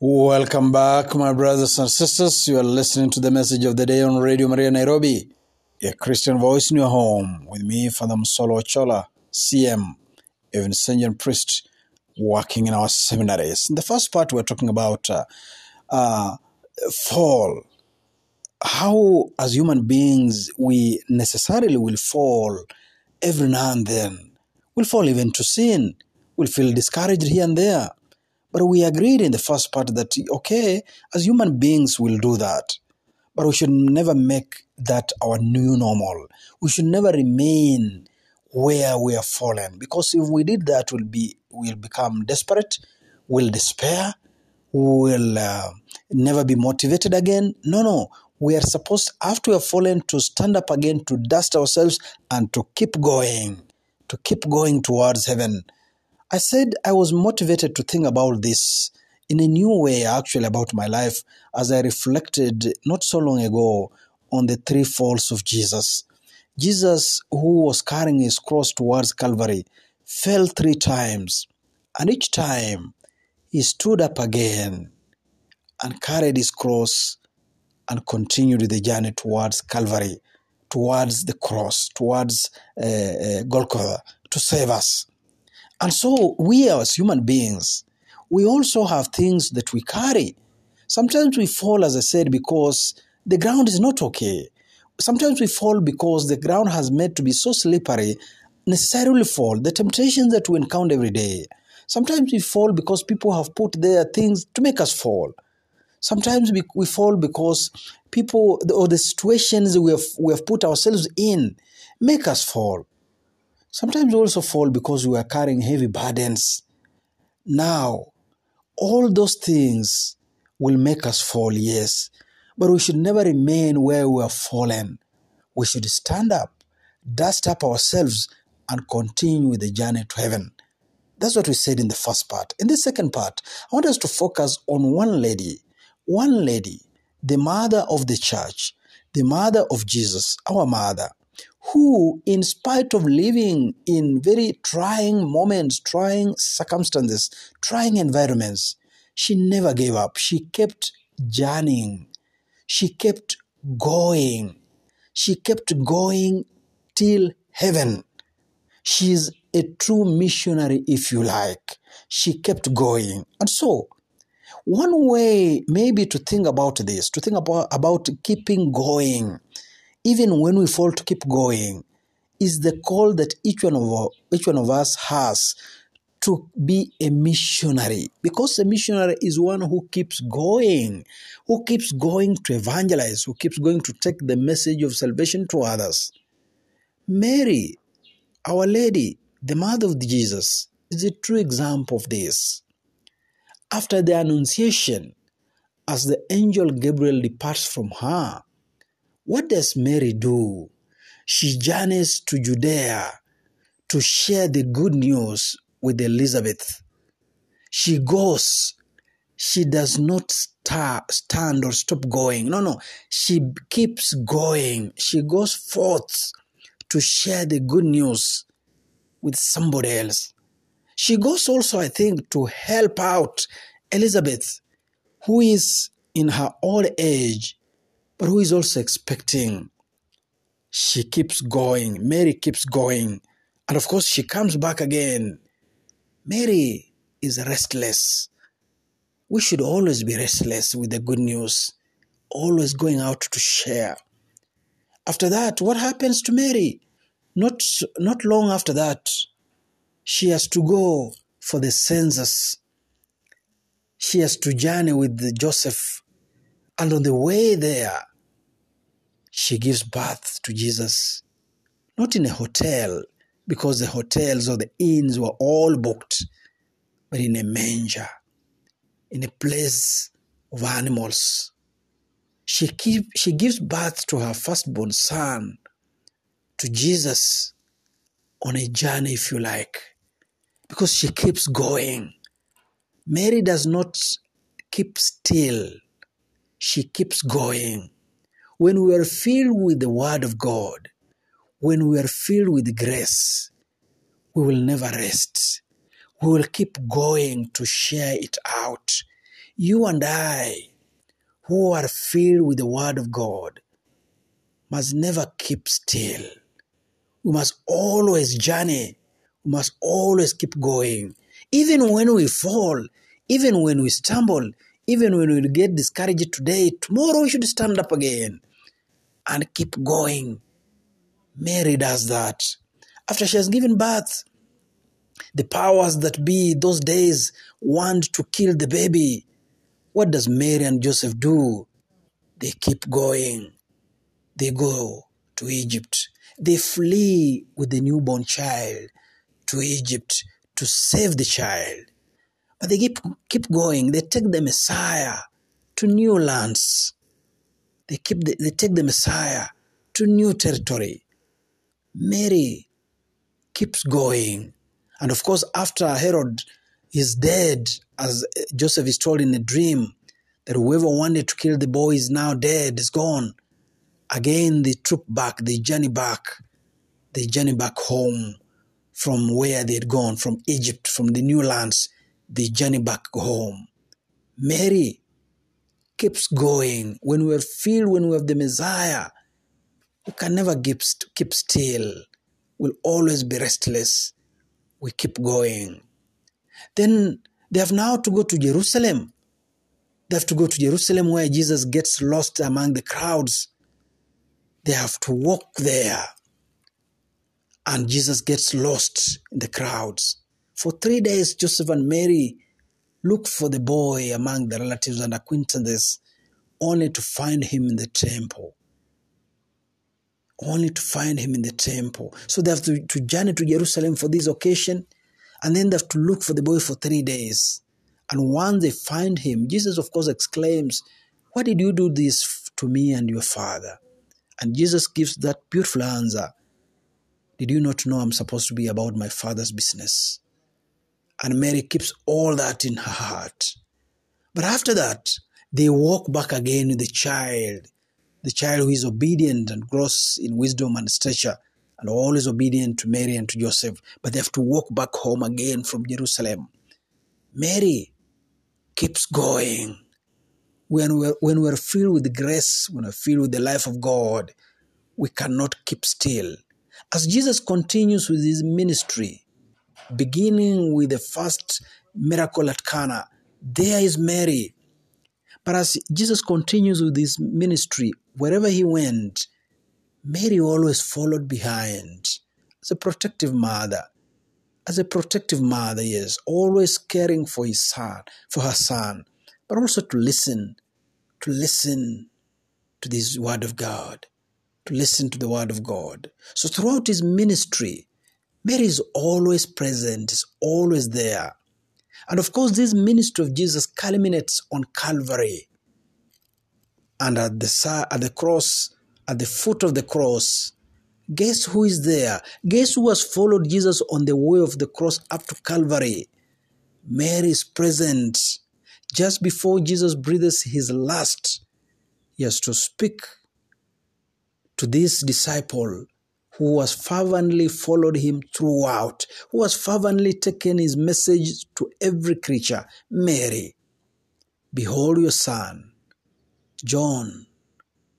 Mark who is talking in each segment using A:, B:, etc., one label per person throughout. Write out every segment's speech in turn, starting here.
A: Welcome back, my brothers and sisters. You are listening to the message of the day on Radio Maria Nairobi, a Christian voice in your home, with me, Father Msolo Chola, CM, a Vincentian priest working in our seminaries. In the first part, we're talking about uh, uh, fall. How, as human beings, we necessarily will fall every now and then. We'll fall even to sin. We'll feel discouraged here and there. But we agreed in the first part that, okay, as human beings, we'll do that. But we should never make that our new normal. We should never remain where we are fallen. Because if we did that, we'll, be, we'll become desperate, we'll despair, we'll uh, never be motivated again. No, no. We are supposed, after we have fallen, to stand up again, to dust ourselves, and to keep going, to keep going towards heaven. I said I was motivated to think about this in a new way, actually, about my life as I reflected not so long ago on the three falls of Jesus. Jesus, who was carrying his cross towards Calvary, fell three times, and each time he stood up again and carried his cross and continued the journey towards Calvary, towards the cross, towards uh, uh, Golgotha to save us. And so, we as human beings, we also have things that we carry. Sometimes we fall, as I said, because the ground is not okay. Sometimes we fall because the ground has made to be so slippery, necessarily fall. The temptations that we encounter every day. Sometimes we fall because people have put their things to make us fall. Sometimes we, we fall because people or the situations we have, we have put ourselves in make us fall. Sometimes we also fall because we are carrying heavy burdens. Now, all those things will make us fall, yes, but we should never remain where we are fallen. We should stand up, dust up ourselves, and continue with the journey to heaven. That's what we said in the first part. In the second part, I want us to focus on one lady, one lady, the mother of the church, the mother of Jesus, our mother who, in spite of living in very trying moments, trying circumstances, trying environments, she never gave up. She kept journeying. She kept going. She kept going till heaven. She's a true missionary, if you like. She kept going. And so, one way maybe to think about this, to think about, about keeping going, even when we fall to keep going, is the call that each one of each one of us has to be a missionary. Because a missionary is one who keeps going who keeps going to evangelize who keeps going to take the message of salvation to others. Mary our lady the mother of jesus is a true example of this. After the annunciation as the angel gabriel departs from her what does Mary do? She journeys to Judea to share the good news with Elizabeth. She goes. She does not star, stand or stop going. No, no. She keeps going. She goes forth to share the good news with somebody else. She goes also, I think, to help out Elizabeth, who is in her old age but who is also expecting. She keeps going. Mary keeps going. And of course, she comes back again. Mary is restless. We should always be restless with the good news, always going out to share. After that, what happens to Mary? Not, not long after that, she has to go for the census. She has to journey with Joseph. And on the way there, she gives birth to Jesus. Not in a hotel, because the hotels or the inns were all booked, but in a manger, in a place of animals. She, keep, she gives birth to her firstborn son, to Jesus, on a journey, if you like, because she keeps going. Mary does not keep still, she keeps going. When we are filled with the Word of God, when we are filled with grace, we will never rest. We will keep going to share it out. You and I, who are filled with the Word of God, must never keep still. We must always journey. We must always keep going. Even when we fall, even when we stumble, even when we get discouraged today, tomorrow we should stand up again and keep going. Mary does that. After she has given birth, the powers that be those days want to kill the baby. What does Mary and Joseph do? They keep going. They go to Egypt. They flee with the newborn child to Egypt to save the child. But they keep, keep going. They take the Messiah to new lands. They, keep the, they take the Messiah to new territory. Mary keeps going. And of course, after Herod is dead, as Joseph is told in a dream, that whoever wanted to kill the boy is now dead, is gone. Again, they troop back, they journey back, they journey back home from where they had gone, from Egypt, from the new lands, they journey back home. Mary keeps going. When we're filled, when we have the Messiah, we can never keep, keep still. We'll always be restless. We keep going. Then they have now to go to Jerusalem. They have to go to Jerusalem where Jesus gets lost among the crowds. They have to walk there. And Jesus gets lost in the crowds. For three days, Joseph and Mary look for the boy among the relatives and acquaintances, only to find him in the temple. Only to find him in the temple. So they have to, to journey to Jerusalem for this occasion, and then they have to look for the boy for three days. And once they find him, Jesus, of course, exclaims, Why did you do this to me and your father? And Jesus gives that beautiful answer Did you not know I'm supposed to be about my father's business? And Mary keeps all that in her heart. But after that, they walk back again with the child, the child who is obedient and grows in wisdom and stature, and always obedient to Mary and to Joseph. But they have to walk back home again from Jerusalem. Mary keeps going. When we're, when we're filled with grace, when we're filled with the life of God, we cannot keep still. As Jesus continues with his ministry, beginning with the first miracle at Cana, there is Mary. But as Jesus continues with his ministry, wherever he went, Mary always followed behind as a protective mother. As a protective mother, yes, always caring for his son, for her son, but also to listen, to listen to this word of God, to listen to the word of God. So throughout his ministry, Mary is always present, is always there. And of course, this ministry of Jesus culminates on Calvary. And at the, at the cross, at the foot of the cross, guess who is there? Guess who has followed Jesus on the way of the cross up to Calvary? Mary is present. Just before Jesus breathes his last, he has to speak to this disciple who has fervently followed him throughout, who has fervently taken his message to every creature. Mary, behold your son. John,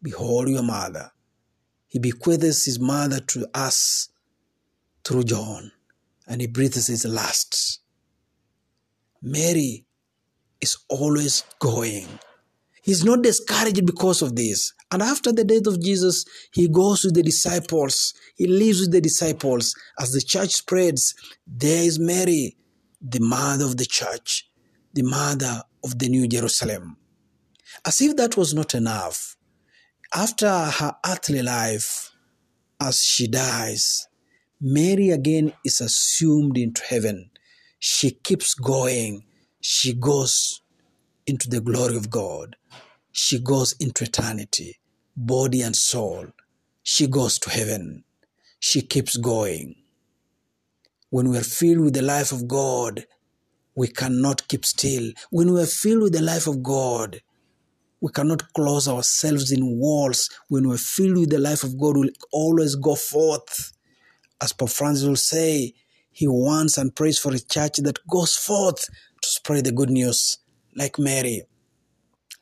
A: behold your mother. He bequeaths his mother to us through John, and he breathes his last. Mary is always going. He's not discouraged because of this. And after the death of Jesus, he goes with the disciples. He lives with the disciples. As the church spreads, there is Mary, the mother of the church, the mother of the New Jerusalem. As if that was not enough, after her earthly life, as she dies, Mary again is assumed into heaven. She keeps going. She goes into the glory of God. She goes into eternity, body and soul. She goes to heaven. She keeps going. When we are filled with the life of God, we cannot keep still. When we are filled with the life of God, we cannot close ourselves in walls. When we're filled with the life of God, we'll always go forth. As Pope Francis will say, he wants and prays for a church that goes forth to spread the good news like Mary.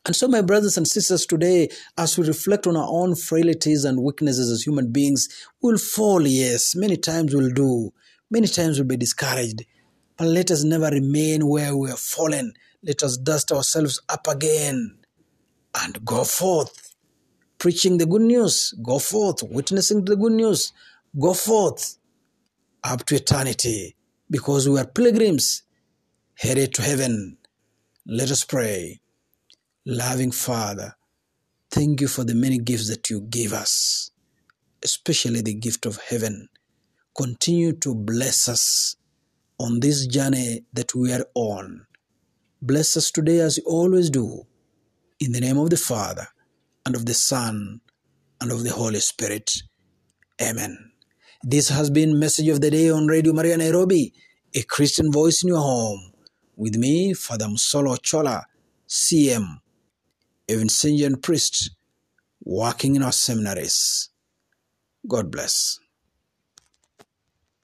A: And so, my brothers and sisters, today, as we reflect on our own frailties and weaknesses as human beings, we'll fall, yes, many times we'll do, many times we'll be discouraged. But let us never remain where we have fallen. Let us dust ourselves up again and go forth, preaching the good news. Go forth, witnessing the good news. Go forth up to eternity because we are pilgrims headed to heaven. Let us pray. Loving Father, thank you for the many gifts that you give us, especially the gift of heaven. Continue to bless us on this journey that we are on. Bless us today as you always do. In the name of the Father, and of the Son, and of the Holy Spirit. Amen. This has been Message of the Day on Radio Maria Nairobi, a Christian voice in your home. With me, Father Musolo Chola, CM a Vincentian priest working in our seminaries. God bless.